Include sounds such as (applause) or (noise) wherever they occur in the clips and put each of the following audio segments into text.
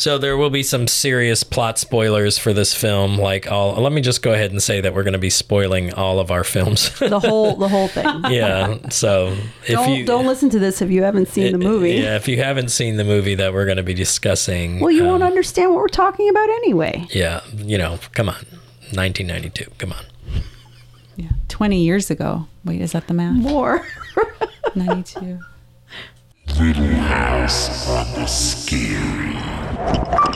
So there will be some serious plot spoilers for this film. Like, all let me just go ahead and say that we're going to be spoiling all of our films. The (laughs) whole the whole thing. yeah. So if Don't you don't listen to this if you haven't seen the movie. yeah, if you haven't seen the movie that we're going to be discussing, Well, you um, won't understand what we're talking about anyway. Yeah, you know, come on, 1992. Come on. Yeah. 20 years ago. Wait, is that the math? More. (laughs) 92. Little House on the Scary. All right,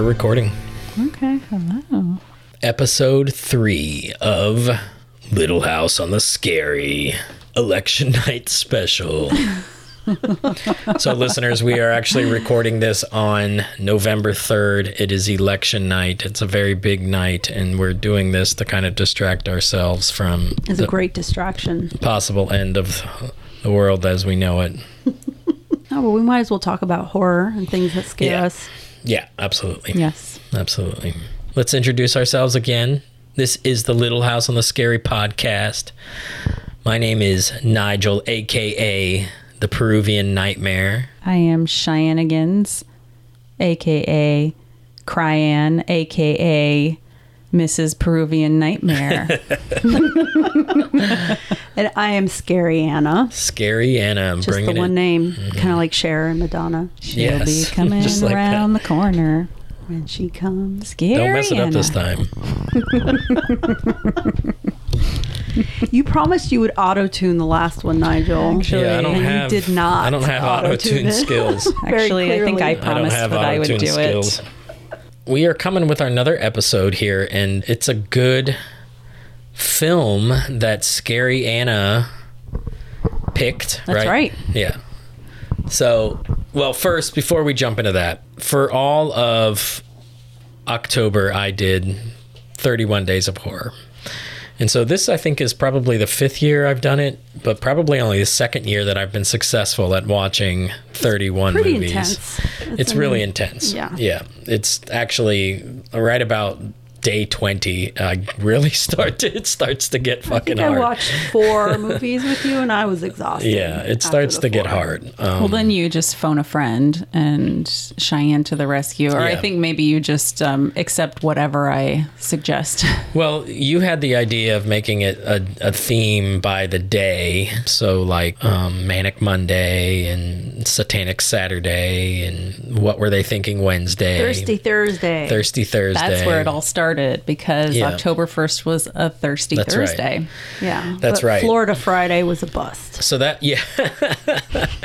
we're recording Okay. Hello. episode three of Little House on the Scary Election (laughs) Night Special. so, listeners, we are actually recording this on November 3rd. It is election night. It's a very big night, and we're doing this to kind of distract ourselves from It's the a great distraction. possible end of the world as we know it. (laughs) Oh, well, we might as well talk about horror and things that scare Yeah. us. Yeah, absolutely. Yes. Absolutely. Let's introduce ourselves again. This is the Little House on the Scary podcast. My name is Nigel, aka the Peruvian Nightmare. I am Cheyenneigans, aka Cryan, aka Mrs. Peruvian Nightmare. (laughs) (laughs) And I am Scary Anna. Scary Anna. I'm Just bringing the one it. name, mm-hmm. kind of like Cher and Madonna. She'll Yes, (laughs) be coming like around the corner. When she comes. Scary Don't mess it up this time. You promised you would auto tune the last one, Nigel. Actually, yeah, I don't and have. you did not. I don't have auto tune skills. Very Actually, I think. I I promised have that I would do skills. it. We are coming with another episode here, and it's a good film that Scary Anna picked. That's right. Yeah. So, well, first, before we jump into that, for all of October, I did 31 Days of Horror. And so this, I think, is probably the fifth year I've done it, but probably only the second year that I've been successful at watching 31 Pretty movies. intense. It's really intense. yeah. Yeah. It's actually right about day 20, I really (laughs) start to, it starts to get I fucking think I hard. watched four (laughs) movies with you, and I was exhausted. yeah, it starts the to get hard. Um, Well, then you just phone a friend and Cheyenne to the rescue. Or I think maybe you just um, accept whatever I suggest. (laughs) Well, you had the idea of making it a, a theme by the day. So, like um, Manic Monday and Satanic Saturday, and what were they thinking Wednesday? Thirsty Thursday. Thirsty Thursday. That's where it all started because Yeah. October 1st was a thirsty That's right. Thursday. Yeah, That's but right. Florida Friday was a bust. So, that, yeah. (laughs)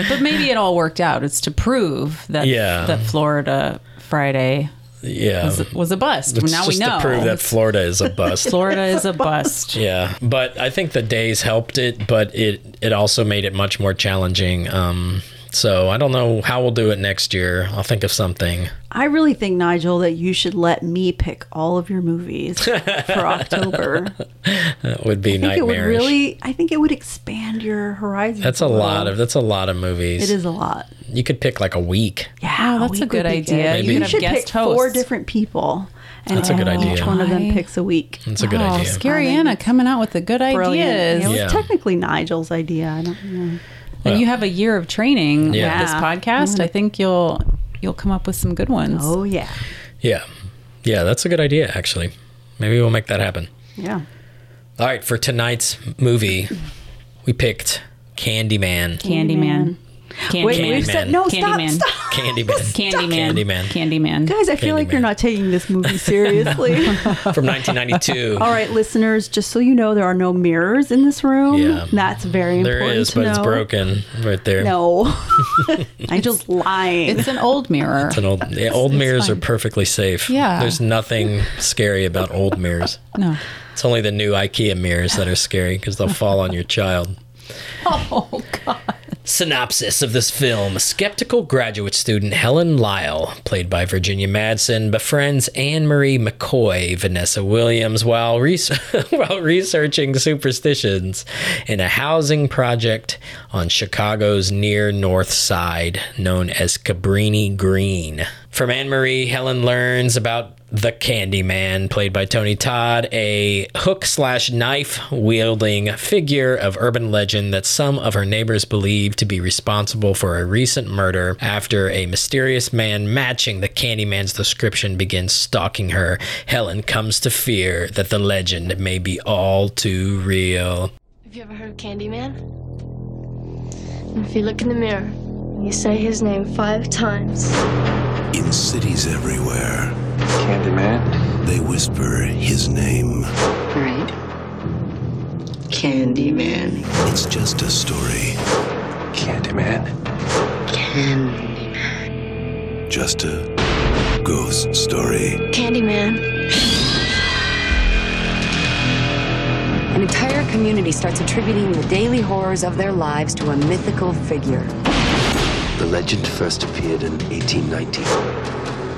But maybe it all worked out. It's to prove that Yeah. that Florida Friday yeah. was, was a bust. It's now we know. to prove that Florida is a bust. (laughs) Florida is a bust. (laughs) Yeah, but I think the days helped it, but it it also made it much more challenging. Um, so I don't know how we'll do it next year. I'll think of something. I really think Nigel that you should let me pick all of your movies for (laughs) October. That would be I think it would really. I think it would expand your horizon. that's a lot of that's a lot of movies. It is a lot. You could pick like a week. Yeah, that's week a good idea. Maybe. You You could should have pick guest four hosts. different people, and That's a good idea. Each one of them picks a week. That's a good oh, idea. Scary I think Anna it's coming out with the good Brilliant. ideas. It was Yeah. technically Nigel's idea. I don't know. And you have a year of training Yeah. with this podcast. I mm-hmm. think you'll you'll come up with some good ones. Oh yeah, Yeah, yeah, that's a good idea. Actually, maybe we'll make that happen. yeah. All right, for tonight's movie, we picked Candyman. Candyman. Candyman. Wait, we've said no. Stop, Candyman. stop. Candyman. Candyman. Candyman. Candyman. Guys, I feel like you're not taking this movie seriously. (laughs) From 1992. All right, listeners, just so you know, there are no mirrors in this room. Yeah. That's very There important is, to but it's broken right there. No, (laughs) (laughs) I'm just lying. It's an old mirror. It's an old, yeah, old mirrors are perfectly safe. Yeah. There's nothing scary about old mirrors. no. It's only the new IKEA mirrors that are scary because they'll fall on your child. Oh God. Synopsis of this film Skeptical graduate student Helen Lyle, played by Virginia Madsen, befriends Anne Marie McCoy, Vanessa Williams, while, res- (laughs) while researching superstitions in a housing project on Chicago's near north side known as Cabrini Green. From Anne Marie, Helen learns about the Candyman, played by Tony Todd, a hook slash knife wielding figure of urban legend that some of her neighbors believe to be responsible for a recent murder after a mysterious man matching the Candyman's description begins stalking her. Helen comes to fear that the legend may be all too real. Have you ever heard of Candyman? If you look in the mirror, you say his name five times. In cities everywhere, Candyman? they whisper his name. Right. Candyman. It's just a story, Candyman? Candyman. just a ghost story. Candyman. An entire community starts attributing the daily horrors of their lives to a mythical figure. The legend first appeared in 1890.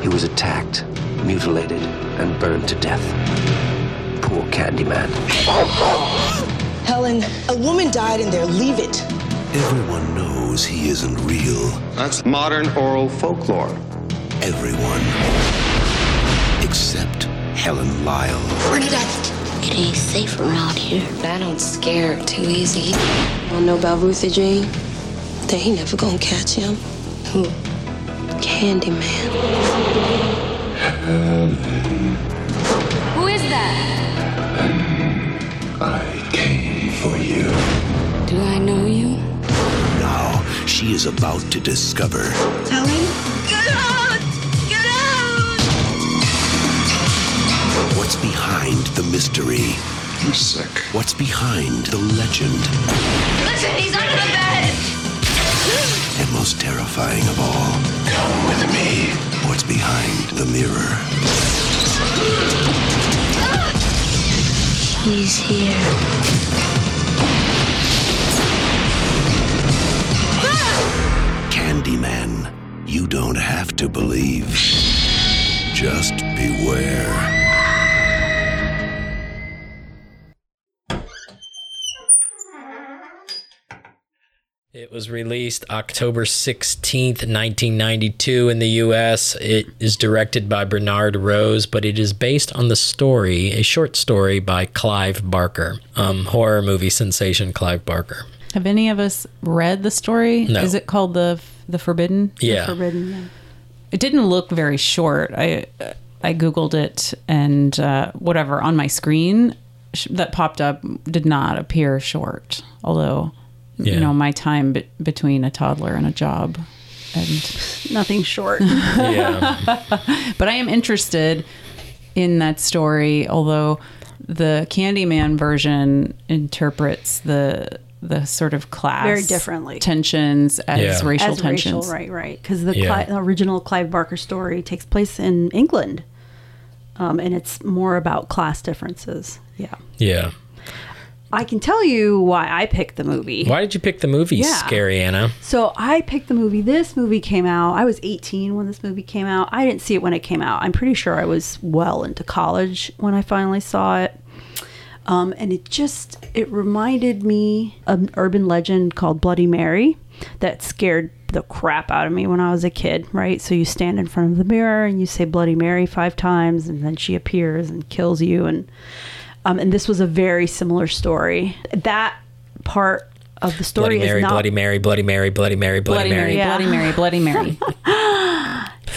He was attacked, mutilated, and burned to death. Poor Candyman. Helen, a woman died in there. Leave it. Everyone knows he isn't real. That's modern oral folklore. Everyone. Except Helen Lyle. Bernadette. It ain't safe around here. I don't scare too easy. Wanna know about Ruthie Jean? They ain't never gonna catch him. Who? Candyman. Who is that? I came for you. Do I know you? Now she is about to discover Helen? Get out! Get out! what's behind the mystery. I'm sick. What's behind the legend. Listen, he's under the bed! And most terrifying of all, Come with me. what's behind the mirror. He's here. Candyman. You don't have to believe. Just beware. Was released October 16th, 1992 in the US. It is directed by Bernard Rose, but it is based on the story, a short story by Clive Barker, um, horror movie sensation Clive Barker. Have any of us read the story? No. Is it called the the Forbidden? Yeah. Forbidden. Yeah. It didn't look very short. I I googled it and uh, whatever on my screen that popped up did not appear short. Although Yeah. you know my time be- between a toddler and a job, and Nothing short. (laughs) Yeah. but I am interested in that story. Although the Candyman version interprets the the sort of class Very differently. tensions as Yeah. racial As tensions. racial, right, right. Because the, Yeah. Cli- the original Clive Barker story takes place in England, um, and it's more about class differences. Yeah, yeah. I can tell you why I picked the movie. Why did you pick the movie, Yeah. Scary Anna? So I picked the movie. This movie came out. I was 18 when this movie came out. I didn't see it when it came out. I'm pretty sure I was well into college when I finally saw it. Um, and it just it reminded me of an urban legend called Bloody Mary that scared the crap out of me when I was a kid, right? So you stand in front of the mirror and you say Bloody Mary five times and then she appears and kills you and um, and this was a very similar story. That part of the story Bloody Mary, is not Bloody Mary, Bloody Mary, Bloody Mary, Bloody, Mary. Bloody Mary, Mary. Yeah. Bloody Mary, Bloody Mary.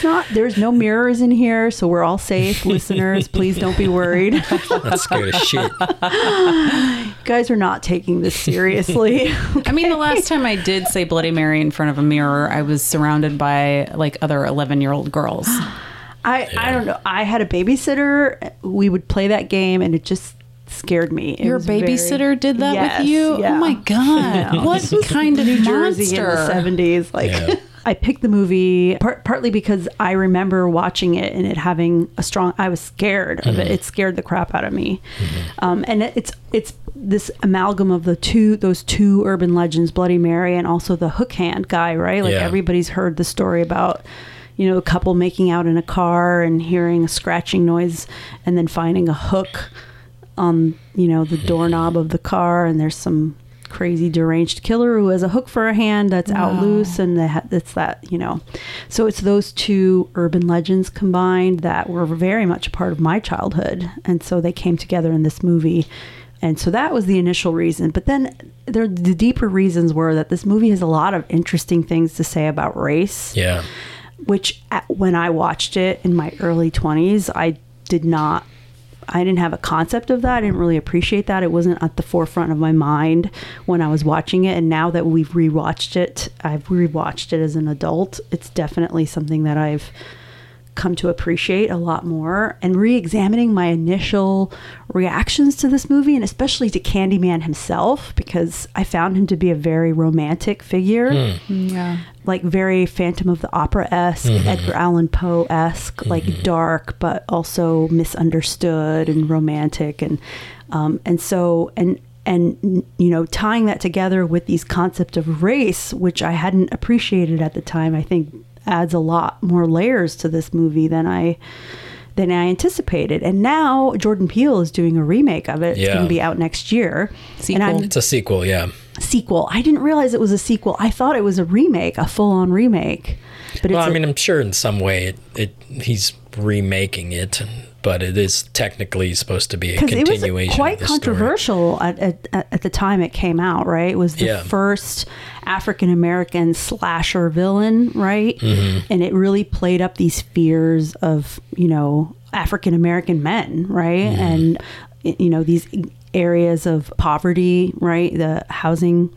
It's not. There's no mirrors in here, so we're all safe, (laughs) listeners. Please don't be worried. (laughs) That scared as shit. you (laughs) guys are not taking this seriously. I mean, the last time I did say Bloody Mary in front of a mirror, I was surrounded by like other 11 year old girls. (gasps) I I don't know. I had a babysitter. We would play that game, and it just scared me. It Your was very- babysitter did that Yes, with you? yeah. Oh my God. (laughs) What kind of New monster? Jersey in the seventies? Like, Yeah. (laughs) I picked the movie part, partly because I remember watching it and it having a strong. I was scared of it. Mhm. It scared the crap out of me. Um, and it- it's it's this amalgam of the two those two urban legends, Bloody Mary, and also the hook hand guy, right? Like Yeah. everybody's heard the story about. You know, a couple making out in a car and hearing a scratching noise, and then finding a hook on you know the doorknob of the car and there's some crazy deranged killer who has a hook for a hand that's out loose and ha- it's that you know. So it's those two urban legends combined that were very much a part of my childhood and so they came together in this movie. And so that was the initial reason but then there the deeper reasons were that this movie has a lot of interesting things to say about race Yeah. which at, when I watched it in my early 20s, I did not I didn't have a concept of that. I didn't really appreciate that. It wasn't at the forefront of my mind when I was watching it. And now that we've rewatched it, I've rewatched it as an adult. It's definitely something that I've come to appreciate a lot more and re-examining my initial reactions to this movie and especially to Candyman himself because I found him to be a very romantic figure hmm. Yeah. Like very Phantom of the Opera esque, Mhm. Edgar Allan Poe esque, like dark but also misunderstood and romantic, and um, and so and and you know tying that together with these concept of race, which I hadn't appreciated at the time, I think adds a lot more layers to this movie than I than I anticipated. And now Jordan Peele is doing a remake of it. It's Yeah. going to be out next year. And It's a sequel, yeah. sequel. I didn't realize it was a sequel. I thought it was a remake, a full-on remake. But it's well, I mean, I'm sure in some way it, it he's remaking it, but it is technically supposed to be a because it was continuation. quite controversial at, at, at the time it came out. Right, it was the Yeah. first African American slasher villain, right? Mhm. And it really played up these fears of you know African American men, right? Mm-hmm. And you know these areas of poverty, right? The housing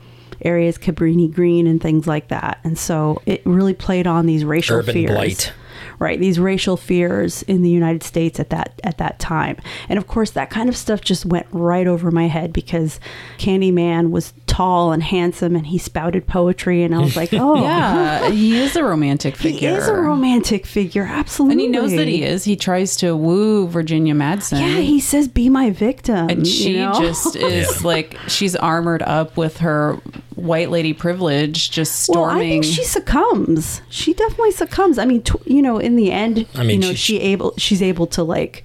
areas, Cabrini Green, and things like that. And so it really played on these racial Urban fears blight. Right these racial fears in the united states at that at that time and of course that kind of stuff just went right over my head because candyman was tall and handsome and he spouted poetry and i was like (laughs) oh Yeah, he is a romantic figure." (laughs) he is a romantic figure absolutely And he knows that he is. He tries to woo Virginia Madsen. yeah he says be my victim and you she know? just (laughs) is like she's armored up with her white lady privilege, just storming. Well. I think she succumbs. She definitely succumbs. I mean, tw- you know, in the end, I mean, you know, she- she able she's able to like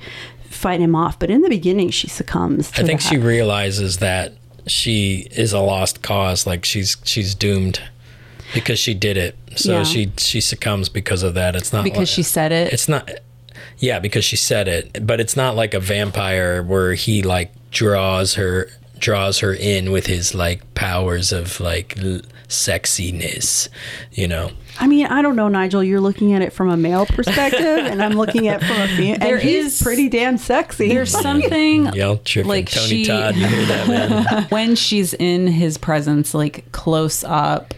fight him off, but in the beginning, she succumbs. To I think that. she realizes that she is a lost cause. Like she's she's doomed because she did it. So Yeah. she she succumbs because of that. It's not because she said it. It's not. Yeah, because she said it, but it's not like a vampire where he like draws her draws her in with his like powers of like l- sexiness, you know. I mean, I don't know, Nigel. You're looking at it from a male perspective, and I'm looking at it from a female. There and he's is- pretty damn sexy. There's something (laughs) Y'all tripping, like Tony she, Todd. You hear that, man? (laughs) when she's in his presence, like close up,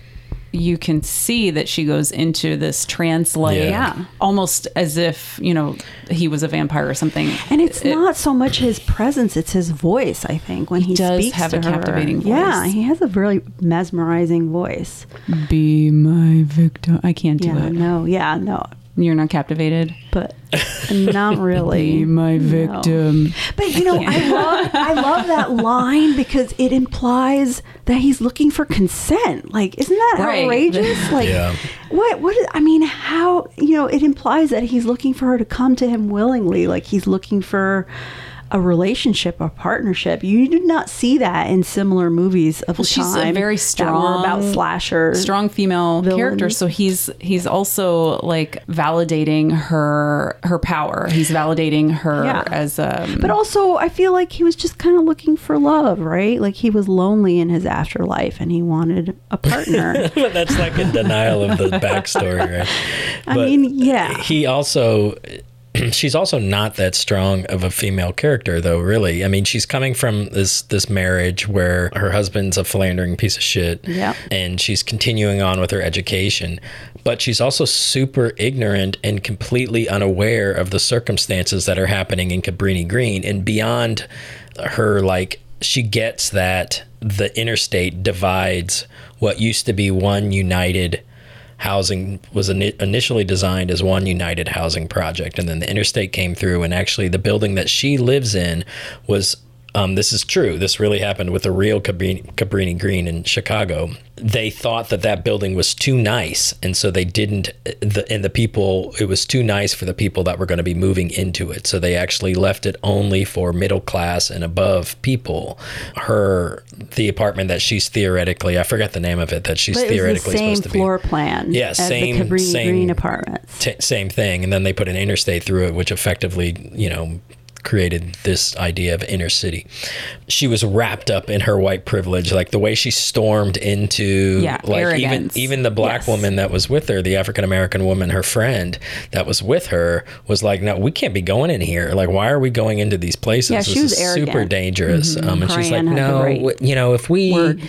you can see that she goes into this trance like Yeah. almost as if, you know, he was a vampire or something. And it's not so much his presence; it's his voice. I think when he, does speaks have to a her. captivating Yeah, he has a really mesmerizing voice. Be my victim. I can't do Yeah, it. no, yeah, no, You're not captivated? but not (laughs) really. Be my No. victim. But you know, I love I love that line because it implies that he's looking for consent. Like, isn't that Right. outrageous? (laughs) Like, Yeah. what what is, I mean, how you know, it implies that he's looking for her to come to him willingly. Like he's looking for a relationship, a partnership. You did not see that in similar movies of Well, the she's time a very strong about slasher, strong female villains. character so he's he's also like validating her her power he's validating her Yeah. as um But also, I feel like he was just kind of looking for love, right? Like he was lonely in his afterlife and he wanted a partner. (laughs) but that's like a denial of the (laughs) backstory, right? I mean, yeah. He also, (clears throat) she's also not that strong of a female character, though. Really, I mean, she's coming from this this marriage where her husband's a philandering piece of shit, Yeah. and she's continuing on with her education. But she's also super ignorant and completely unaware of the circumstances that are happening in Cabrini Green and beyond her like she gets that the interstate divides what used to be one united housing was ini initially designed as one united housing project, and then the interstate came through, and actually the building that she lives in was. Um, this is true. This really happened with the real Cabrini, Cabrini Green in Chicago. They thought that that building was too nice, and so they didn't. The, and the people, it was too nice for the people that were going to be moving into it. So they actually left it only for middle class and above people. Her, the apartment that she's theoretically, I forgot the name of it, that she's But theoretically the same supposed to be. floor plan. Yeah, same- the Cabrini same- Green apartments. T- same thing. And then they put an interstate through it, which effectively, you know, created this idea of inner city. She was wrapped up in her white privilege, like the way she stormed into Yeah, like arrogance. even even the black Yes. woman that was with her, the African American woman, her friend that was with her was like, "No, we can't be going in here. Like why are we going into these places? Yeah, this she was is super arrogant. dangerous." Mhm. Um and she's like, Brian had the "No, right w- you know, if we word.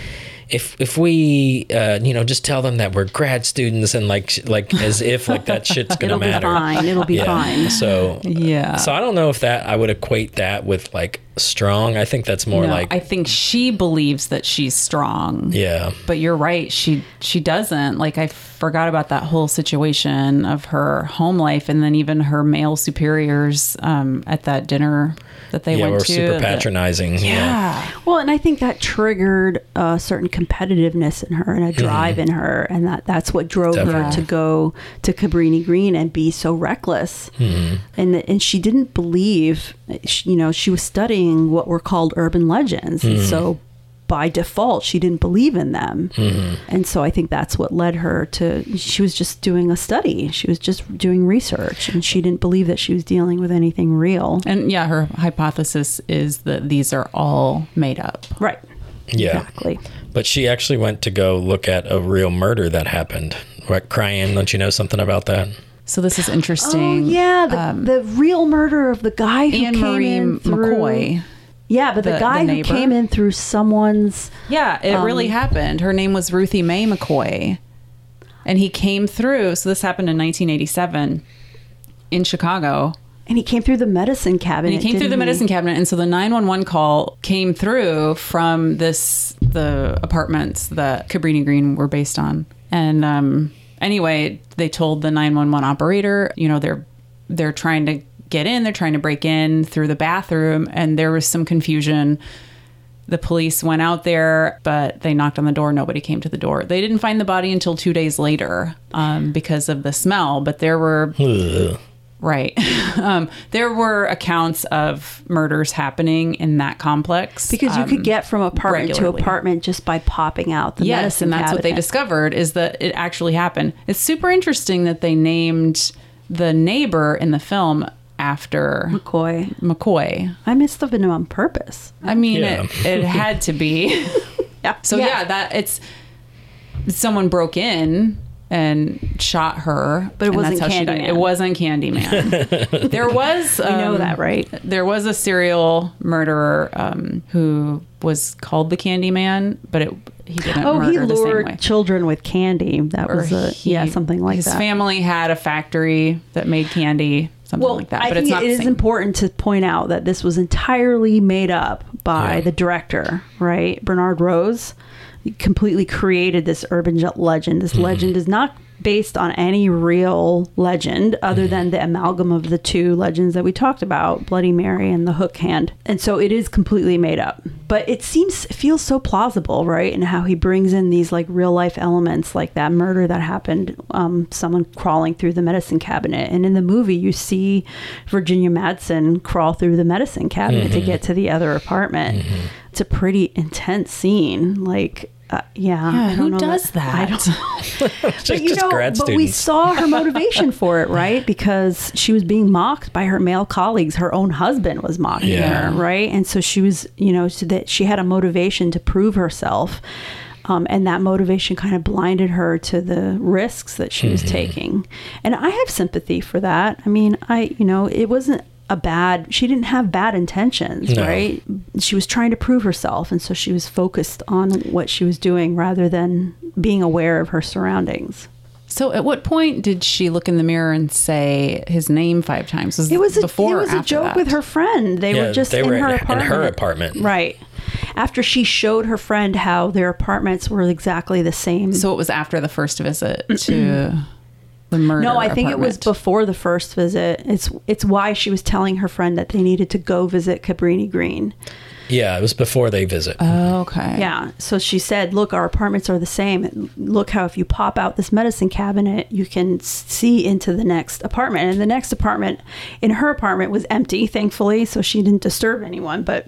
If if we uh, you know just tell them that we're grad students and like like as if like that (laughs) shit's gonna It'll be matter fine. It'll be Yeah. fine. so Yeah. so i don't know if that i would equate that with like strong i think that's more No, like I think she believes that she's strong. yeah But you're right. She she doesn't. Like I forgot about that whole situation of her home life, and then even her male superiors um, at that dinner that they yeah went we're to. super that- patronizing yeah, Yeah. Well, and I think that triggered a certain competitiveness in her and a drive Mm-hmm. in her, and that that's what drove her to go to Cabrini Green and be so reckless. Mm-hmm. And and she didn't believe, she- you know, she was studying what were called urban legends, Mm-hmm. and so by default she didn't believe in them. Mm-hmm. And so I think that's what led her to. She was just doing a study. She was just doing research, and she didn't believe that she was dealing with anything real. And yeah, her hypothesis is that these are all made up. Right. yeah Exactly. but she actually went to go look at a real murder that happened right crying don't you know something about that So this is Oh interesting. yeah, the, the real murder of the guy who Anne came Marie in through. McCoy. Yeah, but the, the- guy the who came in through someone's. Yeah, it Um, really happened. Her name was Ruthie Mae McCoy. And he came through. So this happened in 1987 in Chicago. And he came through the medicine cabinet. And he came through the didn't medicine cabinet, and so the nine one one call came through from this the apartments that Cabrini Green were based on. And um, anyway, they told the nine one one operator, you know, they're they're trying to get in, they're trying to break in through the bathroom, and there was some confusion. The police went out there, but they knocked on the door. Nobody came to the door. They didn't find the body until two days later um, because of the smell. But there were. Right. (laughs) um, there were accounts of murders happening in that complex Because you um, could get from apartment regularly. to apartment just by popping out the yes, medicine and that's what they discovered is that it actually happened. It's super interesting that they named the neighbor in the film after McCoy. McCoy. I must have been on purpose. I mean, Yeah. it, it (laughs) had to be. (laughs) Yeah. So yeah. that it's someone broke in and shot her, But it wasn't that's how. Candyman. It wasn't Candyman. (laughs) there was, You know um, that, right? There was a serial murderer um, who was called the Candyman, but it, he didn't Oh, he murder the same way. lured children with candy. That Or was a he- yeah, something like his that. His family had a factory that made candy, something well, like that. I But think it's not it the is same. important to point out that this was entirely made up by Yeah. the director, right? Bernard Rose He completely created this urban legend. This hmm. legend is not based on any real legend other than the amalgam of the two legends that we talked about, Bloody Mary and the Hook Hand. And so it is completely made up. But it seems it feels so plausible, right? And how he brings in these like real life elements like that murder that happened, um, someone crawling through the medicine cabinet. And in the movie you see Virginia Madsen crawl through the medicine cabinet to Mhm. get to the other apartment. It's a pretty intense scene. Like uh, yeah, Yeah, I don't who know does that? (laughs) I don't Just, (laughs) but you just know, grad but we saw her (laughs) motivation for it, right? Because she was being mocked by her male colleagues. Her own husband was mocking Yeah. her, right? And so she was, you know, so that she had a motivation to prove herself. Um, and that motivation kind of blinded her to the risks that she was taking. And I have sympathy for that. I mean, I, you know, it wasn't a bad, she didn't have bad intentions, No. right? She was trying to prove herself. And so she was focused on what she was doing rather than being aware of her surroundings. So, at what point did she look in the mirror and say his name five times? Was It was a, before it or was a joke that? with her friend. They Yeah, were just they in, were her in- in apartment. her apartment. Right. after she showed her friend how their apartments were exactly the same. So it was after the first visit (clears throat) to the murder. No, I think it was before the first visit. It's it's why she was telling her friend that they needed to go visit Cabrini Green. Yeah, it was before they visit. Oh, okay. Yeah. So she said, "Look, our apartments are the same. Look how if you pop out this medicine cabinet, you can see into the next apartment. And the next apartment, in her apartment, was empty, thankfully, so she didn't disturb anyone. But,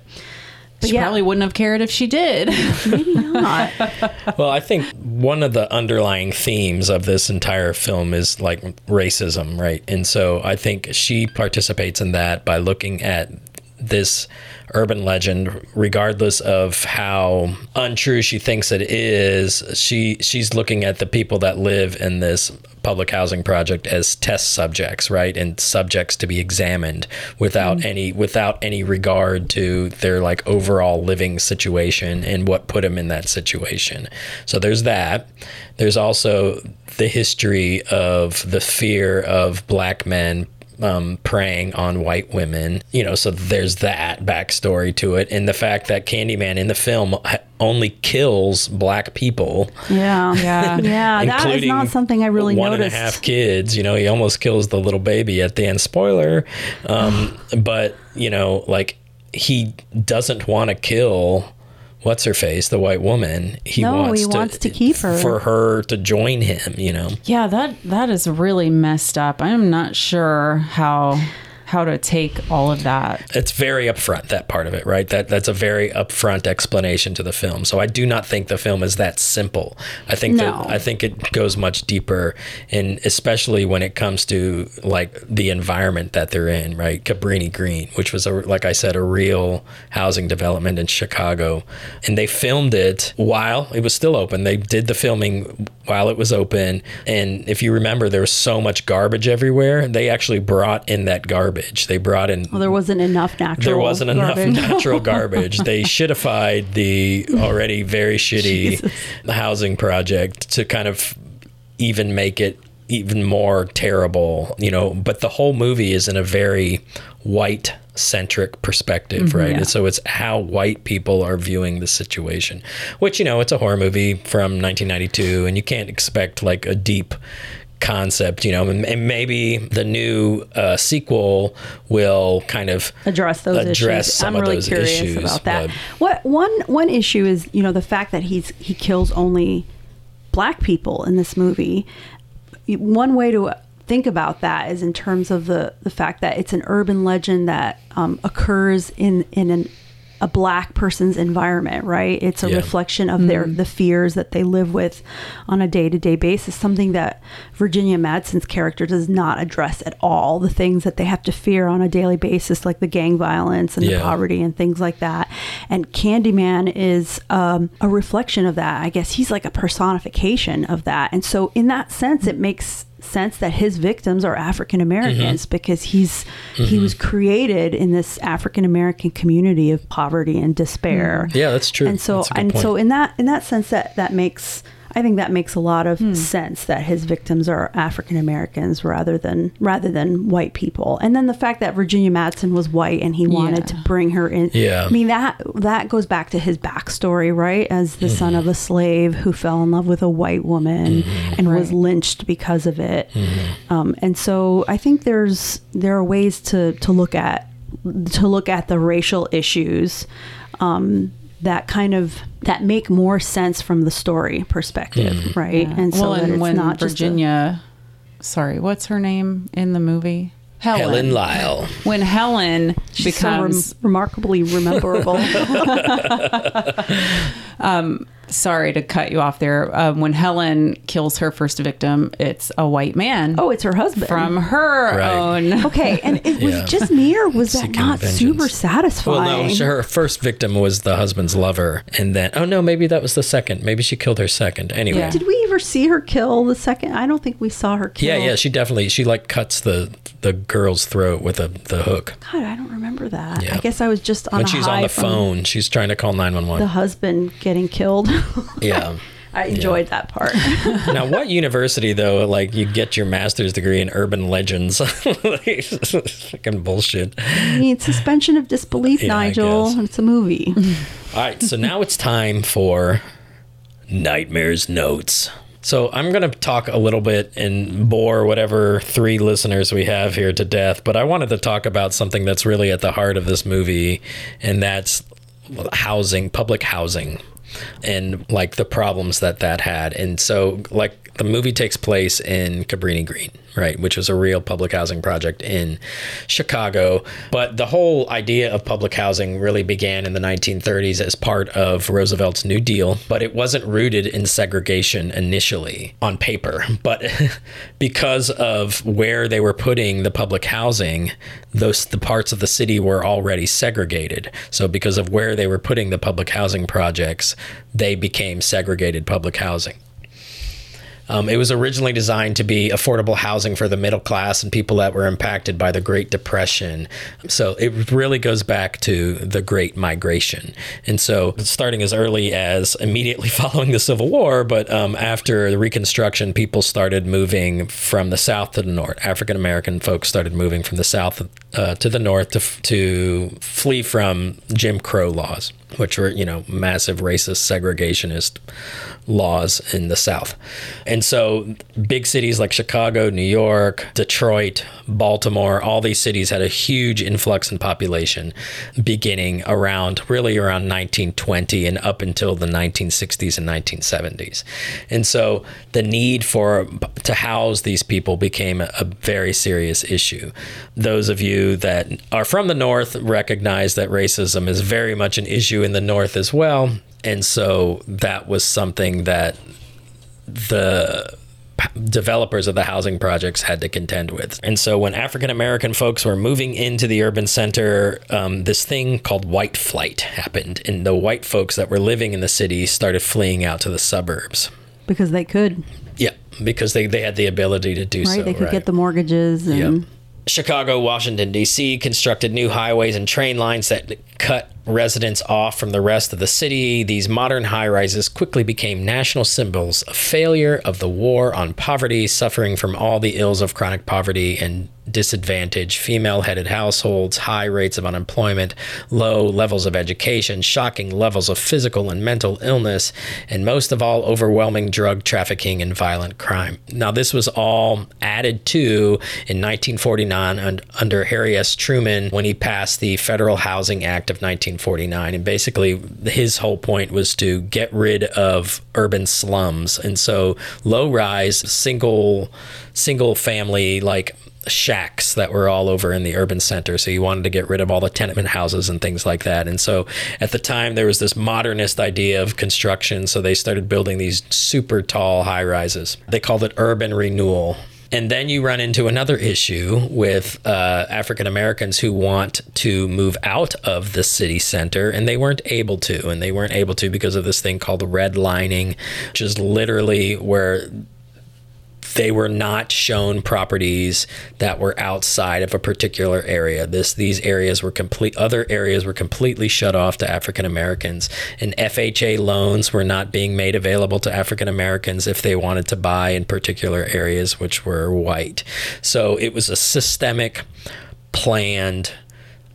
but She yeah, probably wouldn't have cared if she did. (laughs) maybe not. (laughs) Well, I think one of the underlying themes of this entire film is like racism, right? And so I think she participates in that by looking at this urban legend regardless of how untrue she thinks it is she she's looking at the people that live in this public housing project as test subjects right? And subjects to be examined without mm-hmm. any without any regard to their like overall living situation and what put them in that situation. So there's that. There's also the history of the fear of black men um, preying on white women. You know, so there's that backstory to it, and the fact that Candyman in the film only kills black people, Yeah. Yeah. (laughs) Yeah. That is including not something I really one noticed. and a half kids. You know, he almost kills the little baby at the end. Spoiler, um, (sighs) but you know, like he doesn't want to kill. What's her face? The white woman. He No, wants he to, wants to keep her. for her to join him. You know. yeah, that that is really messed up. I'm not sure how how to take all of that. it's very upfront that part of it right? That that's a very upfront explanation to the film. So i do not think the film is that simple. I think No. that i think it goes much deeper and especially when it comes to like the environment that they're in right? Cabrini green which was a, like i said a real housing development in chicago. And they filmed it while it was still open. They did the filming while it was open. And if you remember there was so much garbage everywhere they actually brought in that garbage they brought in well, there wasn't enough natural. there wasn't enough garbage. (laughs) natural garbage. They (laughs) shittified the already very shitty housing project to kind of even make it even more terrible, you know. But the whole movie is in a very white centric perspective, mm-hmm, right? yeah. And so it's how white people are viewing the situation, which, you know, it's a horror movie from 1992, and you can't expect like a deep concept, you know, and, and maybe the new uh, sequel will kind of address those address issues. some I'm of really those curious issues, about that. What one one issue is, you know, the fact that he's he kills only black people in this movie. One way to think about that is in terms of the the fact that it's an urban legend that um, occurs in in an a black person's environment, right? It's a Yeah. reflection of their the fears that they live with on a day to day basis. Something that Virginia Madsen's character does not address at all. The things that they have to fear on a daily basis, like the gang violence and Yeah. the poverty and things like that. And Candyman is um, a reflection of that. I guess he's like a personification of that. And so, in that sense, it makes sense that his victims are African Americans mm-hmm. because he's he was mm-hmm. created in this African American community of poverty and despair. Mm. Yeah, that's true. And so That's a good and so in that in that sense that that makes I think that makes a lot of Hmm. sense that his victims are African Americans rather than rather than white people. And then the fact that Virginia Madsen was white and he wanted to bring her in. Yeah. I mean that that goes back to his backstory, right? As the son Mm-hmm. of a slave who fell in love with a white woman Mm-hmm. and was lynched because of it. Um, and so I think there's there are ways to to look at to look at the racial issues um, that kind of that make more sense from the story perspective, mm-hmm. right? Yeah. And so well, that and it's when not just a- Virginia, sorry, what's her name in the movie? Helen. Helen Lyle. When Helen she's so rem- becomes remarkably rememberable. (laughs) (laughs) Um, sorry to cut you off there. Um, when Helen kills her first victim, it's a white man. oh, it's her husband from her Right. own. (laughs) Okay, and it was Yeah. just me, or was that not vengeance. super satisfying? Well, no, her first victim was the husband's lover, and then oh no, maybe that was the second. Maybe she killed her second. Anyway, Yeah. Did we ever see her kill the second? I don't think we saw her kill. yeah, yeah, she definitely she like cuts the the girl's throat with a the hook God, I don't remember that. Yeah. I guess I was just on when she's on the phone. She's trying to call nine one one. The husband getting killed. (laughs) Yeah. I enjoyed that part. (laughs) now, what (laughs) university though? Like, you get your master's degree in urban legends? like, fucking bullshit. I mean, suspension of disbelief, Yeah, Nigel. It's a movie. All right, so now it's time for Nightmares Notes. So I'm going to talk a little bit and bore whatever three listeners we have here to death, but I wanted to talk about something that's really at the heart of this movie, and that's housing, public housing, and like the problems that that had. And so, like, the movie takes place in Cabrini Green, right, which was a real public housing project in Chicago. But the whole idea of public housing really began in the 1930s as part of Roosevelt's New Deal, but it wasn't rooted in segregation initially on paper. But (laughs) because of where they were putting the public housing, those the parts of the city were already segregated. So because of where they were putting the public housing projects, they became segregated public housing. Um, it was originally designed to be affordable housing for the middle class and people that were impacted by the Great Depression. So it really goes back to the Great Migration. And so, starting as early as immediately (laughs) following the Civil War, but um, after the Reconstruction, people started moving from the South to the North. African American folks started moving from the South uh, to the North to, to flee from Jim Crow laws, which were, you know, massive racist segregationist laws in the South. And so big cities like Chicago, New York, Detroit, Baltimore, all these cities had a huge influx in population beginning around really around 1920 and up until the 1960s and 1970s. And so the need for to house these people became a, a very serious issue. Those of you that are from the north recognize that racism is very much an issue in the north as well and so that was something that the developers of the housing projects had to contend with. And so when African American folks were moving into the urban center, um, this thing called white flight happened. And the white folks that were living in the city started fleeing out to the suburbs. Because they could. Yeah, because they, they had the ability to do right? so. They could right? get the mortgages and. Yep. Chicago, Washington, D.C. constructed new highways and train lines that cut residents off from the rest of the city. These modern high rises quickly became national symbols of failure of the war on poverty, suffering from all the ills of chronic poverty and disadvantage, female headed households, high rates of unemployment, low levels of education, shocking levels of physical and mental illness, and most of all, overwhelming drug trafficking and violent crime. Now, this was all added to in 1949 under Harry S. Truman when he passed the Federal Housing Act of 1949. And basically, his whole point was to get rid of urban slums. And so, low rise, single, single family, like shacks that were all over in the urban center. So he wanted to get rid of all the tenement houses and things like that. And so at the time, there was this modernist idea of construction. So they started building these super tall high rises. They called it urban renewal. And then you run into another issue with uh, African Americans who want to move out of the city center and they weren't able to. And they weren't able to because of this thing called redlining, which is literally where they were not shown properties that were outside of a particular area. This these areas were complete other areas were completely shut off to African Americans and FHA loans were not being made available to African Americans if they wanted to buy in particular areas which were white. So it was a systemic planned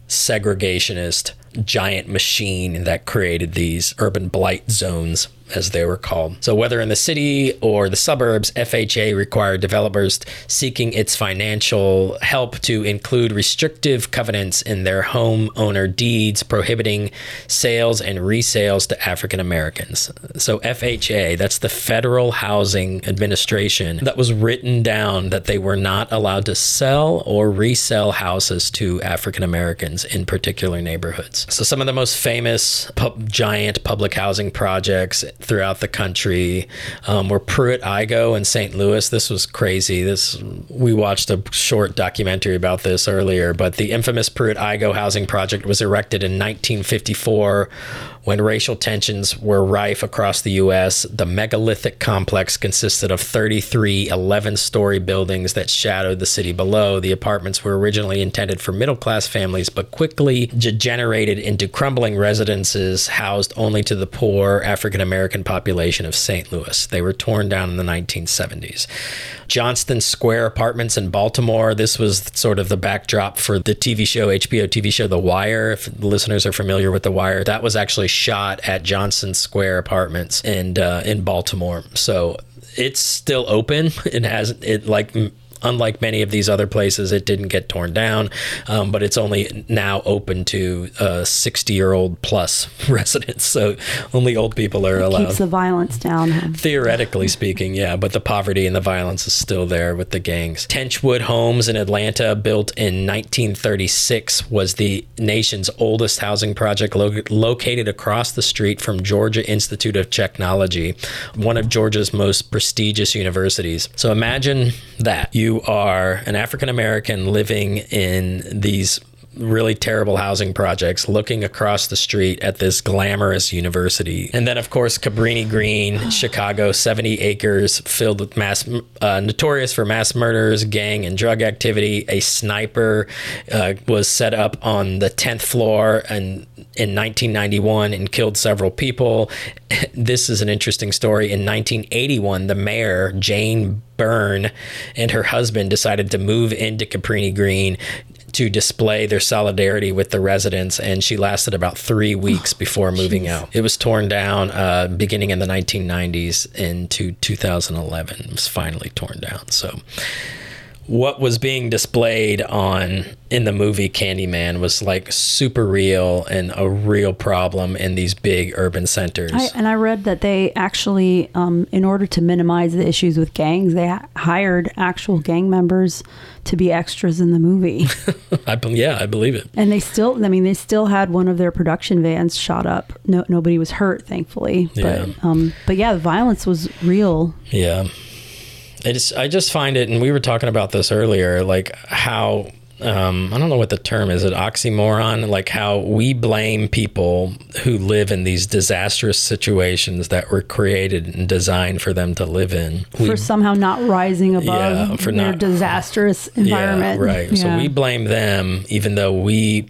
segregationist giant machine that created these urban blight zones as they were called. So, whether in the city or the suburbs, FHA required developers seeking its financial help to include restrictive covenants in their homeowner deeds prohibiting sales and resales to African Americans. So, FHA, that's the Federal Housing Administration, that was written down that they were not allowed to sell or resell houses to African Americans in particular neighborhoods. So, some of the most famous pub- giant public housing projects throughout the country um, were Pruitt-Igoe in St. Louis. This was crazy. This we watched a short documentary about this earlier, but the infamous Pruitt-Igoe housing project was erected in 1954 when racial tensions were rife across the U.S., the megalithic complex consisted of 33 11 story buildings that shadowed the city below. The apartments were originally intended for middle class families, but quickly degenerated into crumbling residences housed only to the poor, African American American population of St. Louis. They were torn down in the 1970s. Johnston Square Apartments in Baltimore. This was sort of the backdrop for the TV show, HBO TV show The Wire. If the listeners are familiar with The Wire, that was actually shot at Johnston Square Apartments in uh, in Baltimore. So it's still open. (laughs) It has it like unlike many of these other places, it didn't get torn down, um, but it's only now open to uh, 60 year old plus (laughs) residents. So only old people are allowed. Keeps the violence down. Theoretically speaking, yeah, but the poverty and the violence is still there with the gangs. Techwood Homes in Atlanta, built in 1936, was the nation's oldest housing project lo- located across the street from Georgia Institute of Technology, one of Georgia's most prestigious universities. So imagine that. You are an African American living in these really terrible housing projects looking across the street at this glamorous university. And then, of course, Cabrini Green, (gasps) Chicago, 70 acres filled with mass, uh, notorious for mass murders, gang, and drug activity. A sniper uh, was set up on the 10th floor and in 1991 and killed several people. (laughs) This is an interesting story. In 1981, the mayor, Jane Byrne, and her husband decided to move into Cabrini Green to display their solidarity with the residents, and she lasted about three weeks before moving Jeez. out. It was torn down uh, beginning in the 1990s into 2011. It was finally torn down. So, what was being displayed on in the movie Candyman was like super real and a real problem in these big urban centers. I, and I read that they actually, um, in order to minimize the issues with gangs, they ha- hired actual gang members to be extras in the movie. (laughs) I, yeah, I believe it. and they still, I mean, they still had one of their production vans shot up. No, nobody was hurt, thankfully. Yeah. Um, but yeah, the violence was real. Yeah. I just I just find it and we were talking about this earlier like how um, I don't know what the term is, it oxymoron, like how we blame people who live in these disastrous situations that were created and designed for them to live in. We, for somehow not rising above Yeah, for their not- disastrous environment. Yeah, right. So we blame them even though we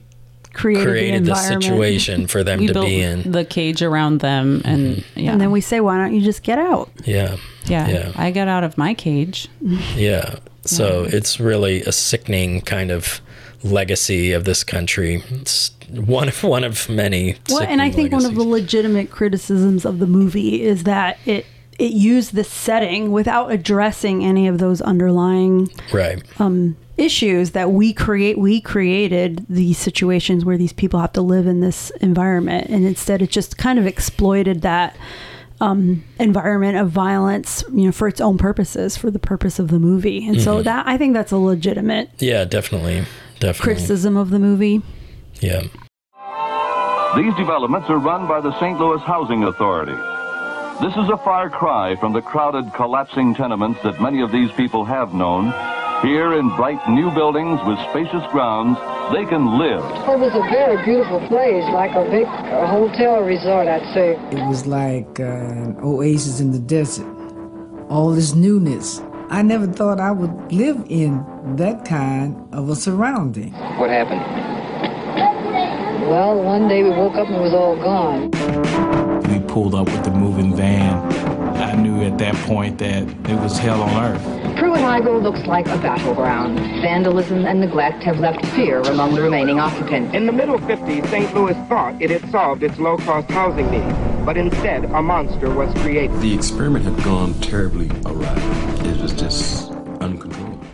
Created, created the, the, situation for them we to built be in. the cage around them, and yeah, And then we say, why don't you just get out? Yeah. yeah, yeah. I got out of my cage. (laughs) Yeah. So it's really a sickening kind of legacy of this country. It's one of one of many. Well, and I sickening think one of the legitimate criticisms of the movie is that it it used the setting without addressing any of those underlying right. um, issues that we create. We created these situations where these people have to live in this environment, and instead it just kind of exploited that um, environment of violence, you know, for its own purposes, for the purpose of the movie. And so Mhm. that I think that's a legitimate Yeah, definitely, definitely. criticism of the movie. Yeah. These developments are run by the St. Louis Housing Authority. This is a far cry from the crowded, collapsing tenements that many of these people have known. Here in bright new buildings with spacious grounds, they can live. It was a very beautiful place, like a big uh, hotel resort, I'd say. It was like uh, an oasis in the desert. All this newness. I never thought I would live in that kind of a surrounding. What happened? Well, one day we woke up and it was all gone. We pulled up with the moving van. I knew at that point that it was hell on earth. Pruitt-Igoe looks like a battleground. Vandalism and neglect have left fear among the remaining occupants. In the middle 50s, St. Louis thought it had solved its low-cost housing needs, but instead a monster was created. The experiment had gone terribly awry. It was just uncontrollable.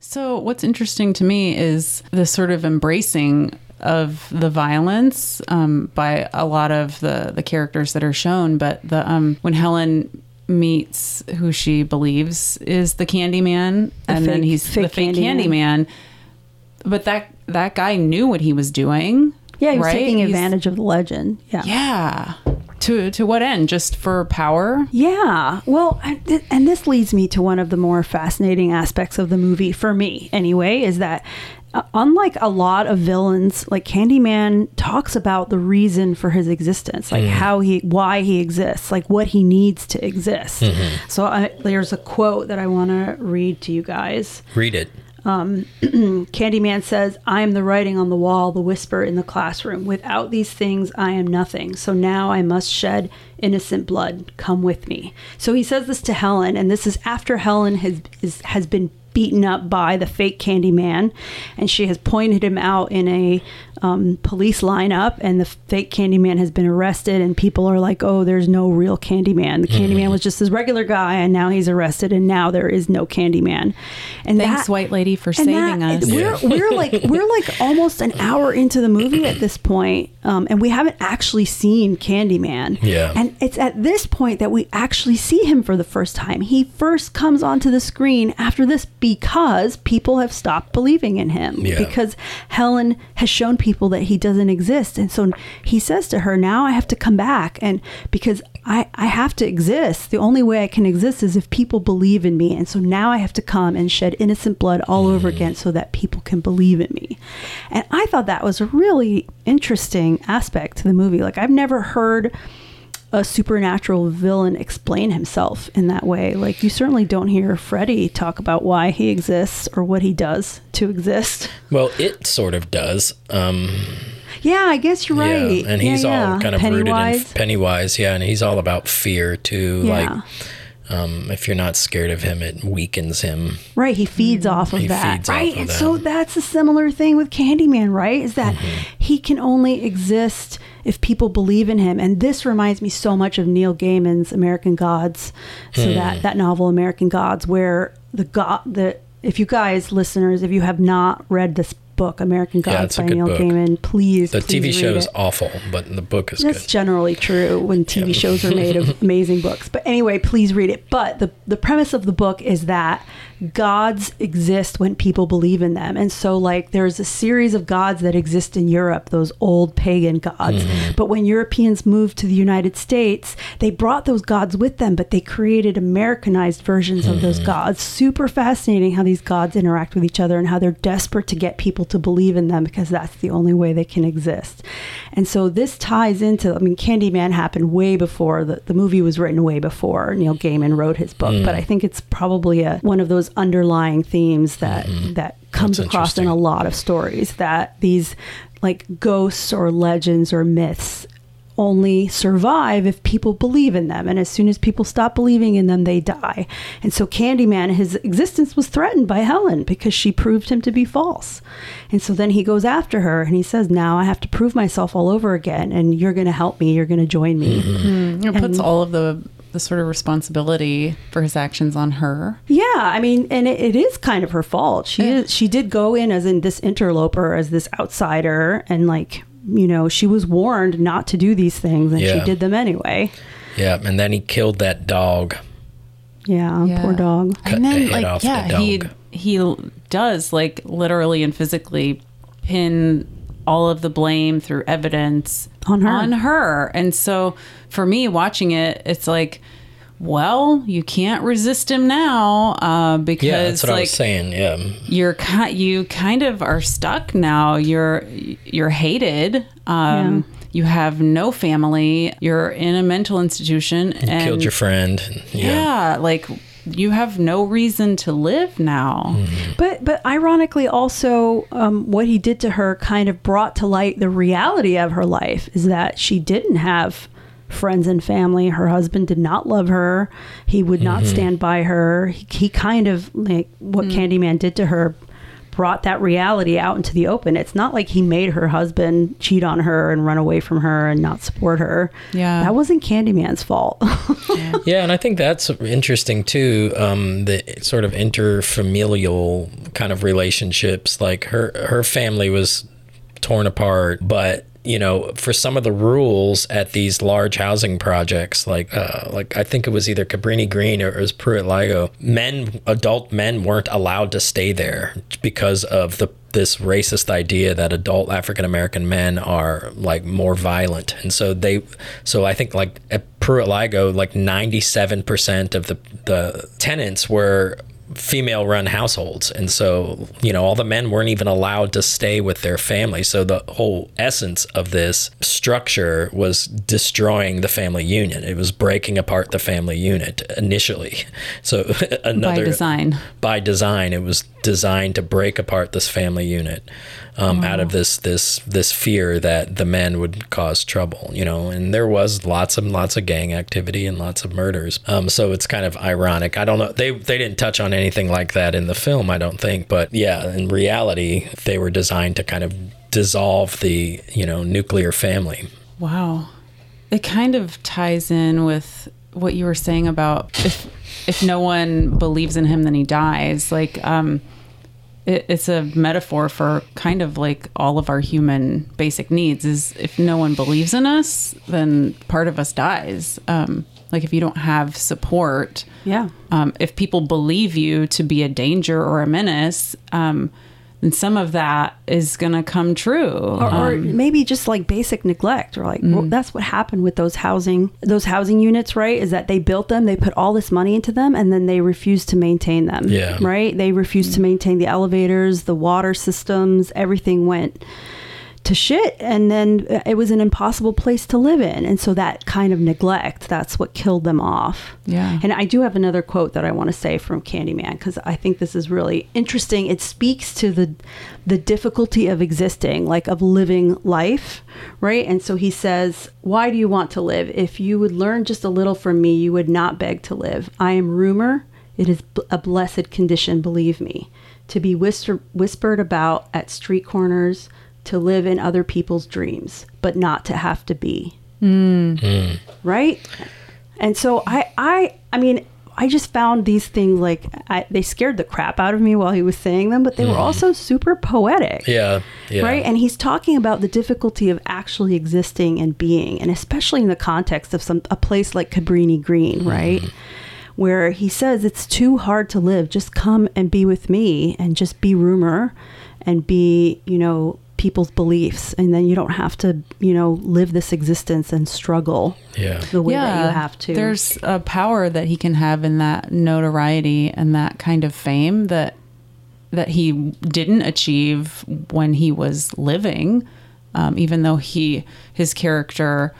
So, what's interesting to me is the sort of embracing of the violence um, by a lot of the the characters that are shown. But the um, when Helen meets who she believes is the Candyman, The and then fake- he's the fake fake Candyman. Candyman. But that that guy knew what he was doing. Yeah, he was right? taking He's- advantage of the legend. Yeah. Yeah. To to what end? Just for power? Yeah. Well, I, th- and this leads me to one of the more fascinating aspects of the movie for me, anyway, is that unlike a lot of villains, like Candyman talks about the reason for his existence, like Mm. how he, why he exists, like what he needs to exist. Mhm. So I, there's a quote that I want to read to you guys. Read it. um, (clears throat) Candyman says, I am the writing on the wall, the whisper in the classroom. Without these things, I am nothing. So now I must shed innocent blood. Come with me. So he says this to Helen, and this is after Helen has, is, has been beaten up by the fake Candyman, and she has pointed him out in a um, police lineup, and the fake Candyman has been arrested, and people are like, "Oh, there's no real Candyman. The Candyman Mm-hmm. was just this regular guy, and now he's arrested, and now there is no Candyman." And Thanks, that- white lady, for saving that- us. We're, we're like we're like (laughs) almost an hour into the movie at this point, um, and we haven't actually seen Candyman. Yeah. And it's at this point that we actually see him for the first time. He first comes onto the screen after this because people have stopped believing in him. Yeah. Because Helen has shown people that he doesn't exist. And so he says to her, Now I have to come back. And because I, I have to exist, the only way I can exist is if people believe in me. And so now I have to come and shed innocent blood all over mm-hmm. again so that people can believe in me. And I thought that was a really interesting aspect to the movie. Like, I've never heard a supernatural villain explain himself in that way. Like you certainly don't hear Freddy talk about why he exists or what he does to exist. Well, it sort of does. Um, Yeah, I guess you're right. Yeah, and he's yeah. all kind of rooted in Pennywise. Pennywise. Yeah, and he's all about fear too. Yeah. Like, um, if you're not scared of him, it weakens him. Right, he feeds off of He that. right, of and that. so that's a similar thing with Candyman, right? Is that Mm-hmm. he can only exist if people believe in him, and this reminds me so much of Neil Gaiman's American Gods. So Hmm. that that novel, American Gods, where the god the if you guys listeners, if you have not read this book, American Gods a by Neil book. Gaiman, please. The please TV show is awful, but the book is That's good. generally true when TV shows are made of (laughs) amazing books. But anyway, please read it. But the, the premise of the book is that gods exist when people believe in them. And so, like, there's a series of gods that exist in Europe, those old pagan gods. But when Europeans moved to the United States, they brought those gods with them, but they created Americanized versions of those gods. Super fascinating how these gods interact with each other and how they're desperate to get people to believe in them because that's the only way they can exist. And so this ties into, I mean, Candyman happened way before the, the movie was written way before Neil Gaiman wrote his book, Mm. but I think it's probably a, one of those underlying themes that, that comes That's across in a lot of stories that these like ghosts or legends or myths only survive if people believe in them. And as soon as people stop believing in them, they die. And so Candyman, his existence was threatened by Helen because she proved him to be false. And so then he goes after her and he says, Now I have to prove myself all over again, and you're going to help me. You're going to join me. Mm, it puts all of the the sort of responsibility for his actions on her. Yeah, I mean, and it, it is kind of her fault. She is, she did go in as in this interloper, as this outsider, and like you know, she was warned not to do these things, and Yeah. she did them anyway. Yeah, and then he killed that dog. Yeah, poor dog. Cut and then head like off the yeah, he he does like literally and physically pin all of the blame through evidence on her. On her. And so for me watching it, it's like well, you can't resist him now uh, because Yeah, that's what like I was saying. Yeah. you're ki- you kind of are stuck now. You're you're hated. Um, You have no family. You're in a mental institution. You and killed your friend. Yeah. yeah, like you have no reason to live now. But but ironically, also, um, what he did to her kind of brought to light the reality of her life is that she didn't have friends and family. Her husband did not love her. He would not Mm-hmm. Mhm. stand by her. He, he kind of like what Candyman did to her brought that reality out into the open. It's not like he made her husband cheat on her and run away from her and not support her. Yeah. That wasn't Candyman's fault. (laughs) Yeah, and I think that's interesting too. Um, the sort of interfamilial kind of relationships. Like her, her family was torn apart, but you know, for some of the rules at these large housing projects, like uh, like I think it was either Cabrini Green or it was Pruitt-Igoe, men, adult men, weren't allowed to stay there because of the this racist idea that adult African American men are like more violent, and so they, so I think like at Pruitt-Igoe, like ninety seven percent of the the tenants were female run households. And so you know all the men weren't even allowed to stay with their family. So the whole essence of this structure was destroying the family unit it was breaking apart the family unit initially. (laughs) So (laughs) another by design. by design it was designed to break apart this family unit um, out of this this this fear that the men would cause trouble you know? And there was lots and lots of gang activity and lots of murders. Um, so it's kind of ironic. I don't know. They they didn't touch on anything like that in the film i don't think. But yeah in reality they were designed to kind of dissolve the you know nuclear family. Wow. It kind of ties in with what you were saying about if if no one believes in him then he dies. Like um it, it's a metaphor for kind of like all of our human basic needs is if no one believes in us then part of us dies. Um like if you don't have support, Yeah. um, if people believe you to be a danger or a menace, um, then some of that is going to come true. or, or Um, maybe just like basic neglect or like well, that's what happened with those housing those housing units right is that they built them they put all this money into them and then they refused to maintain them Yeah. right they refused to maintain the elevators the water systems everything went to shit and then uh, it was an impossible place to live in. And so that kind of neglect that's what killed them off. Yeah. and i do have another quote that i want to say from candyman because i think this is really interesting. It speaks to the the difficulty of existing like of living life right? And so he says why do you want to live? If you would learn just a little from me you would not beg to live. I am rumor. It is a blessed condition believe me. To be whisper- whispered about at street corners to live in other people's dreams but not to have to be. Right? And so i i i mean i just found these things like I, they scared the crap out of me while he was saying them but they were Mhm. also super poetic. Yeah yeah. Right? And he's talking about the difficulty of actually existing and being and especially in the context of some a place like cabrini green right? Where he says it's too hard to live. Just come and be with me and just be rumor and be you know people's beliefs and then you don't have to you know live this existence and struggle yeah the way that you have to There's a power that he can have in that notoriety and that kind of fame that that he didn't achieve when he was living, um, even though he his character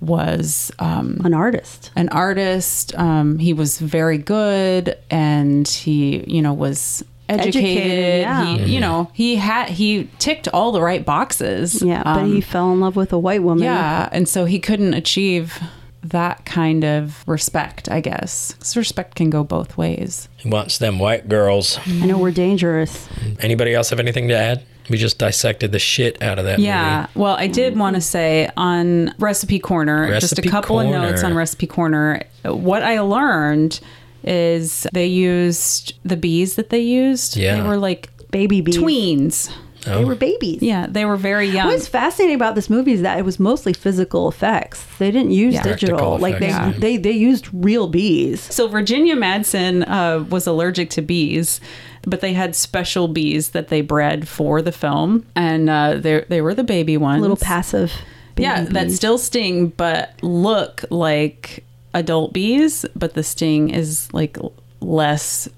was um, an artist. An artist. Um, he was very good, and he you know was educated. Educated, yeah. He, you know, he had he ticked all the right boxes. yeah but Um, he fell in love with a white woman yeah, and so he couldn't achieve that kind of respect, I guess. 'Cause respect can go both ways. he wants them white girls i know we're dangerous anybody else have anything to add we just dissected the shit out of that yeah. movie. Well, I did want to say on Recipe Corner, just a couple of notes on Recipe Corner. What I learned is they used the bees that they used. Yeah. They were like baby bees. Tweens. Oh. they were babies Yeah, they were very young. What's fascinating about this movie is that it was mostly physical effects. They didn't use Yeah. digital. Practical Like they, yeah. they they used real bees. So Virginia Madsen uh, was allergic to bees, but they had special bees that they bred for the film, and uh, they they were the baby ones, Little passive. baby yeah, that still sting, but look like adult bees, but the sting is like less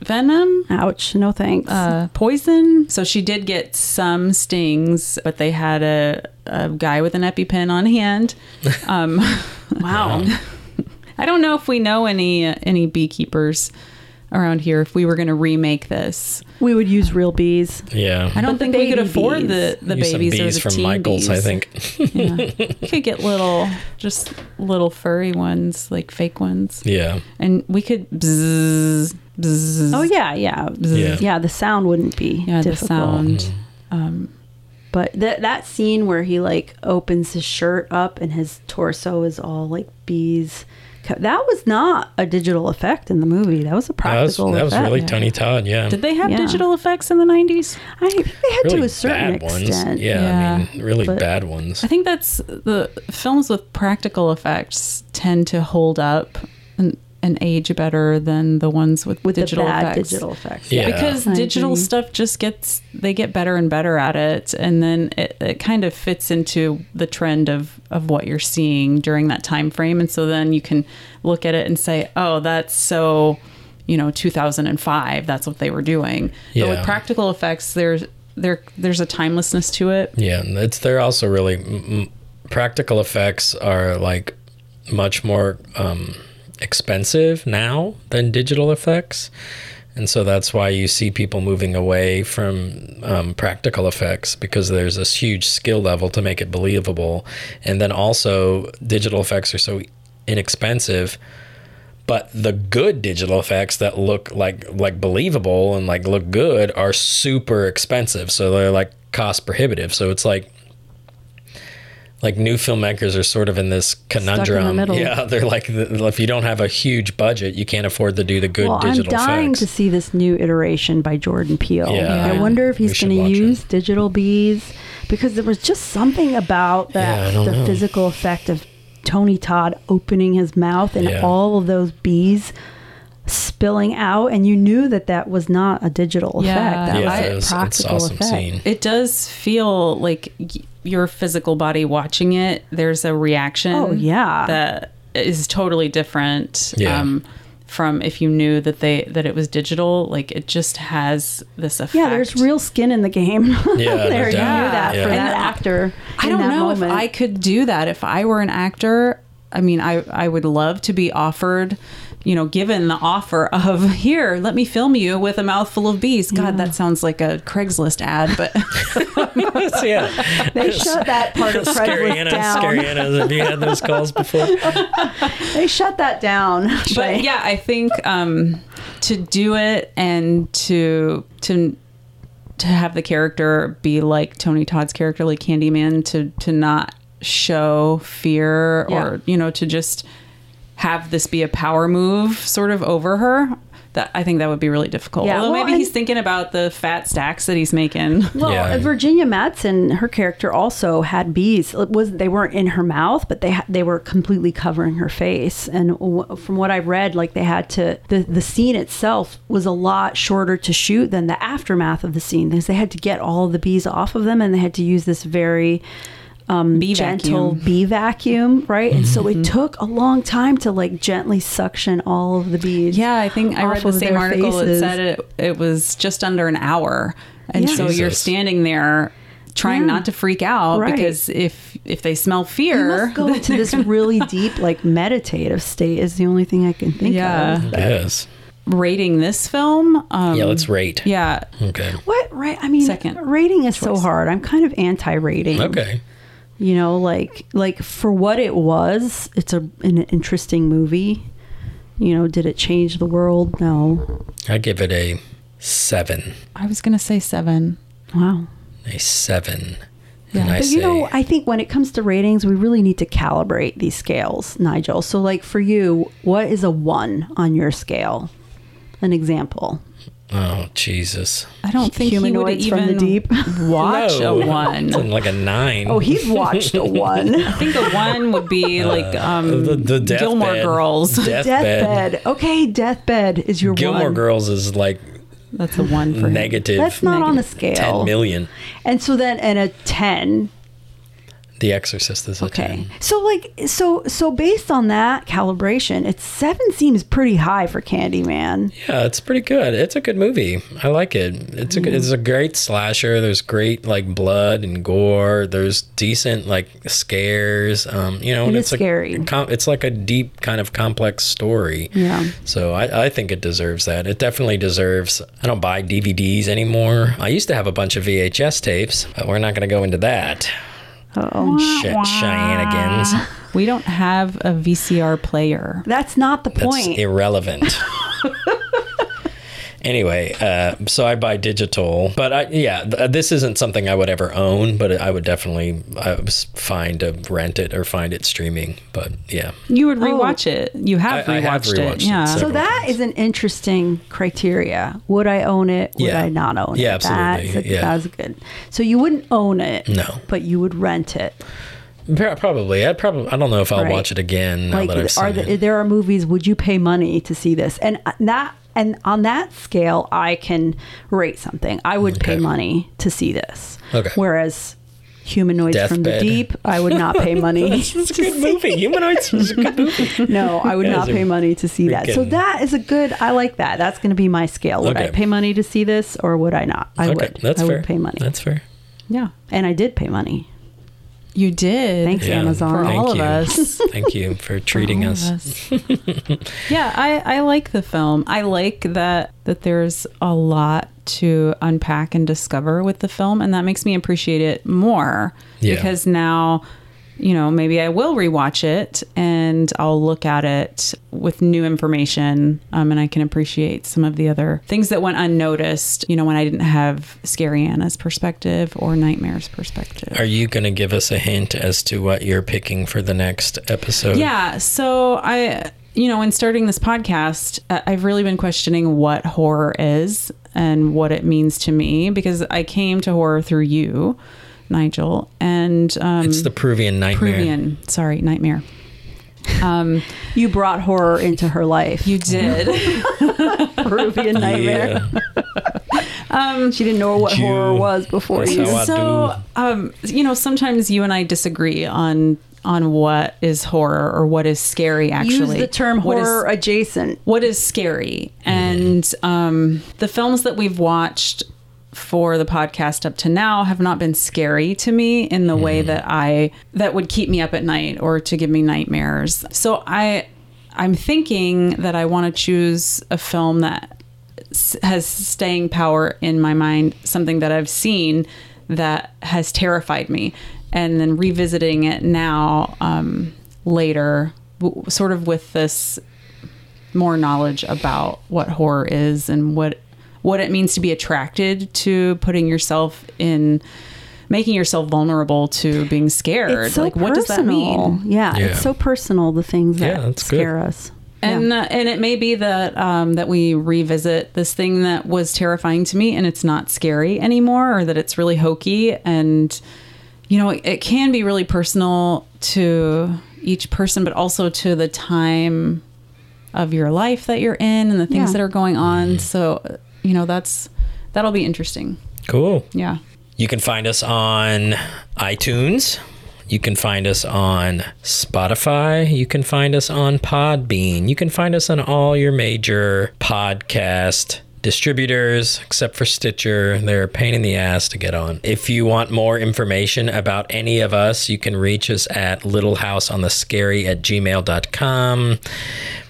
venom. Ouch! No thanks. Uh, poison. So she did get some stings, but they had a, a guy with an EpiPen on hand. (laughs) Um, wow. (laughs) I don't know if we know any uh, any beekeepers around here. If we were going to remake this, we would use real bees. yeah I don't But think we could afford bees. the the Use some babies or the from teen michaels i think Yeah. we could get little, just little furry ones, like fake ones, yeah and we could bzzz, bzzz. Oh yeah, yeah, Yeah. yeah. The sound wouldn't be yeah, the difficult. sound. Um, But that that scene where he like opens his shirt up and his torso is all like bees. Co- That was not a digital effect in the movie. That was a that was, practical that was effect. really tony todd yeah Did they have Yeah. digital effects in the 90s? I think they had really to a certain bad ones extent. yeah, Yeah. i mean really But- bad ones I think that's the films with practical effects tend to hold up and, and age better than the ones with, With digital the bad effects. digital effects. Yeah. Because I digital agree. stuff just gets they get better and better at it and then it, it kind of fits into the trend of of what you're seeing during that time frame and so then you can look at it and say oh that's so you know 2005 that's what they were doing but Yeah. with practical effects there's there there's a timelessness to it Yeah, and it's they're also really m- m- practical effects are like much more um, expensive now than digital effects, And so that's why you see people moving away from um, practical effects because there's this huge skill level to make it believable. And then also, digital effects are so inexpensive but the good digital effects that look like like believable and like look good are super expensive. So they're like cost prohibitive. So it's like like new filmmakers are sort of in this conundrum middle. yeah (laughs) they're like if you don't have a huge budget you can't afford to do the good well, digital I'm dying effects to see this new iteration by Jordan Peele. Yeah. I wonder if he's going to watch it. use digital bees because there was just something about that don't the know. physical effect of Tony Todd opening his mouth and Yeah. all of those bees spilling out and you knew that that was not a digital Yeah. effect that Yeah, was it a was- it's practical awesome effect scene. It does feel like y- your physical body watching it. There's a reaction. Oh, yeah. that is totally different. Yeah. Um, from if you knew that they that it was digital, like it just has this effect. yeah there's real skin in the game (laughs) Yeah, no there you knew that Yeah. for And that I- actor I don't know moment. if I could do that. If I were an actor, I mean, I I would love to be offered, you know, given the offer of (laughs) here, let me film you with a mouthful of bees. God, that sounds like a Craigslist ad, but (laughs) yeah. They shut that part of scary Craigslist Anna, down. scary Anna, have you had those calls before? (laughs) They shut that down but yeah, I think um, to do it and to to to have the character be like Tony Todd's character, like Candyman, to to not show fear Yeah. or you know to just have this be a power move sort of over her. That I think that would be really difficult. Yeah, Although well, maybe he's thinking about the fat stacks that he's making. Well, Yeah. Virginia Madsen, her character also had bees. It was they weren't in her mouth, but they ha- they were completely covering her face. And w- from what I've read, like they had to the the scene itself was a lot shorter to shoot than the aftermath of the scene because they had to get all the bees off of them, and they had to use this very um, Bee gentle vacuum. bee vacuum, right? And so it took a long time to like gently suction all of the bees. Yeah, I think I off read the of same article faces. that said it it was just under an hour. And Yeah. so you're standing there trying Yeah. not to freak out Right. because if if they smell You fear, must go into this really (laughs) deep, like meditative state. Is the only thing I can think Yeah. of. yes rating this film. Um, yeah let's rate Yeah, okay What right? I mean, Second rating is so hard. I'm kind of anti-rating. okay You know, like like for what it was, it's a an interesting movie. You know, did it change the world? No. i give it a seven I was gonna say seven. Wow. a seven Yeah. and i But say you know, I think when it comes to ratings, we really need to calibrate these scales, Nigel. So, like for you, what is a one on your scale? An example. Oh jesus I don't think he would Humanoids from even the deep. watch No. a one. It's like a nine Oh, he's watched a one. (laughs) I think a one would be like um, the, the deathbed. Gilmore Girls. Deathbed. Deathbed. Okay, Deathbed is your Gilmore one. Girls is like That's a one for him. negative. That's not on the scale. 10 million. And so then, and a ten. The Exorcist is a Okay. 10. So like, so so based on that calibration, it's seven seems pretty high for Candyman. Yeah, it's pretty good. It's a good movie. I like it. It's a it's a great slasher. There's great like blood and gore. There's decent like scares. Um, you know, It and it's scary. A, com- it's like a deep kind of complex story. Yeah. So I, I think it deserves that. It definitely deserves. I don't buy DVDs anymore. I used to have a bunch of VHS tapes, but we're not going to go into that. Oh, Sh- shenanigans. We don't have a VCR player. that's not the That's point. irrelevant. (laughs) anyway, uh, so I buy digital, but I, yeah, th- this isn't something I would ever own, but I would definitely I was fine to rent it or find it streaming. But yeah, You would Oh. rewatch it. You have I- I rewatched, have rewatched it. it, Yeah. so- so that is an interesting criteria. Would I own it? Would Yeah. I not own Yeah, it? absolutely. That's, a, Yeah. that's good. So you wouldn't own it. No. But you would rent it. Probably I'd probably I don't know if I'll Right. watch it again now like that I've seen are it. the, there are movies would you pay money to see this and uh, that and on that scale i can rate something i would pay money to see this Okay. whereas humanoids from the deep i would not pay (laughs) money This It's a (laughs) good movie. Humanoids is a good movie. (laughs) no i would not pay money to see that so that is a good i like that that's going to be my scale would i pay money to see this or would i not i okay, would that's i fair. would pay money That's fair. yeah. and i did pay money You did. Thanks, Amazon. For Thank all you. of us. (laughs) Thank you for treating all us. of (laughs) Yeah, I, I like the film. I like that that there's a lot to unpack and discover with the film, and that makes me appreciate it more Yeah. because now, you know, maybe I will rewatch it and I'll look at it with new information, um, and I can appreciate some of the other things that went unnoticed. You know, when I didn't have Scary Anna's perspective or Nightmare's perspective. Are you going to give us a hint as to what you're picking for the next episode? Yeah. So I, you know, in starting this podcast, uh, I've really been questioning what horror is and what it means to me because I came to horror through you, Nigel, and um, It's the Peruvian nightmare. Peruvian. Sorry, nightmare. Um, you brought horror into her life. You did. (laughs) Peruvian nightmare. Um, she didn't know what Jew. horror was before That's you. how I so, um, you know, sometimes you and I disagree on on what is horror or what is scary. Actually, Use the term What is- horror adjacent. what is scary and um, the films that we've watched for the podcast up to now have not been scary to me in the way that i that would keep me up at night or to give me nightmares. So i i'm thinking that i want to choose a film that s- has staying power in my mind something that i've seen that has terrified me and then revisiting it now um, later w- sort of with this more knowledge about what horror is and what what it means to be attracted to putting yourself in making yourself vulnerable to being scared It's so like what does that mean Yeah, Yeah. it's so personal. The things that Yeah, that's good. scare us. and uh, and it may be that um, that we revisit this thing that was terrifying to me and it's not scary anymore or that it's really hokey and you know it, it can be really personal to each person but also to the time of your life that you're in and the things Yeah. that are going on so you know that's that'll be interesting Cool. yeah You can find us on iTunes. You can find us on Spotify. You can find us on Podbean. You can find us on all your major podcast distributors, except for Stitcher. They're a pain in the ass to get on. If you want more information about any of us, you can reach us at littlehouseonthescary at gmail.com.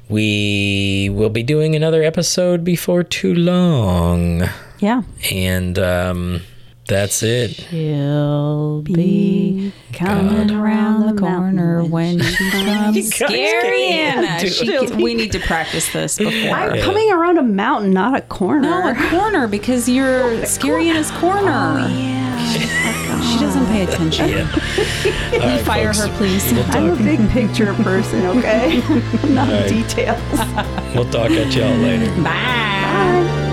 We will be doing another episode before too long. Yeah. And um, that's it. she'll be coming around the corner when she comes (laughs) scary Anna. Dude. She we need to practice this before I'm coming around a mountain, not a corner. No, a corner because you're (laughs) scary in his corner. Oh yeah. (laughs) She doesn't pay attention. Yeah. (laughs) All Can you right, fire folks. her, please? We'll I'm a big picture person, okay? (laughs) not All right. details. we'll talk at y'all later. Bye. Bye.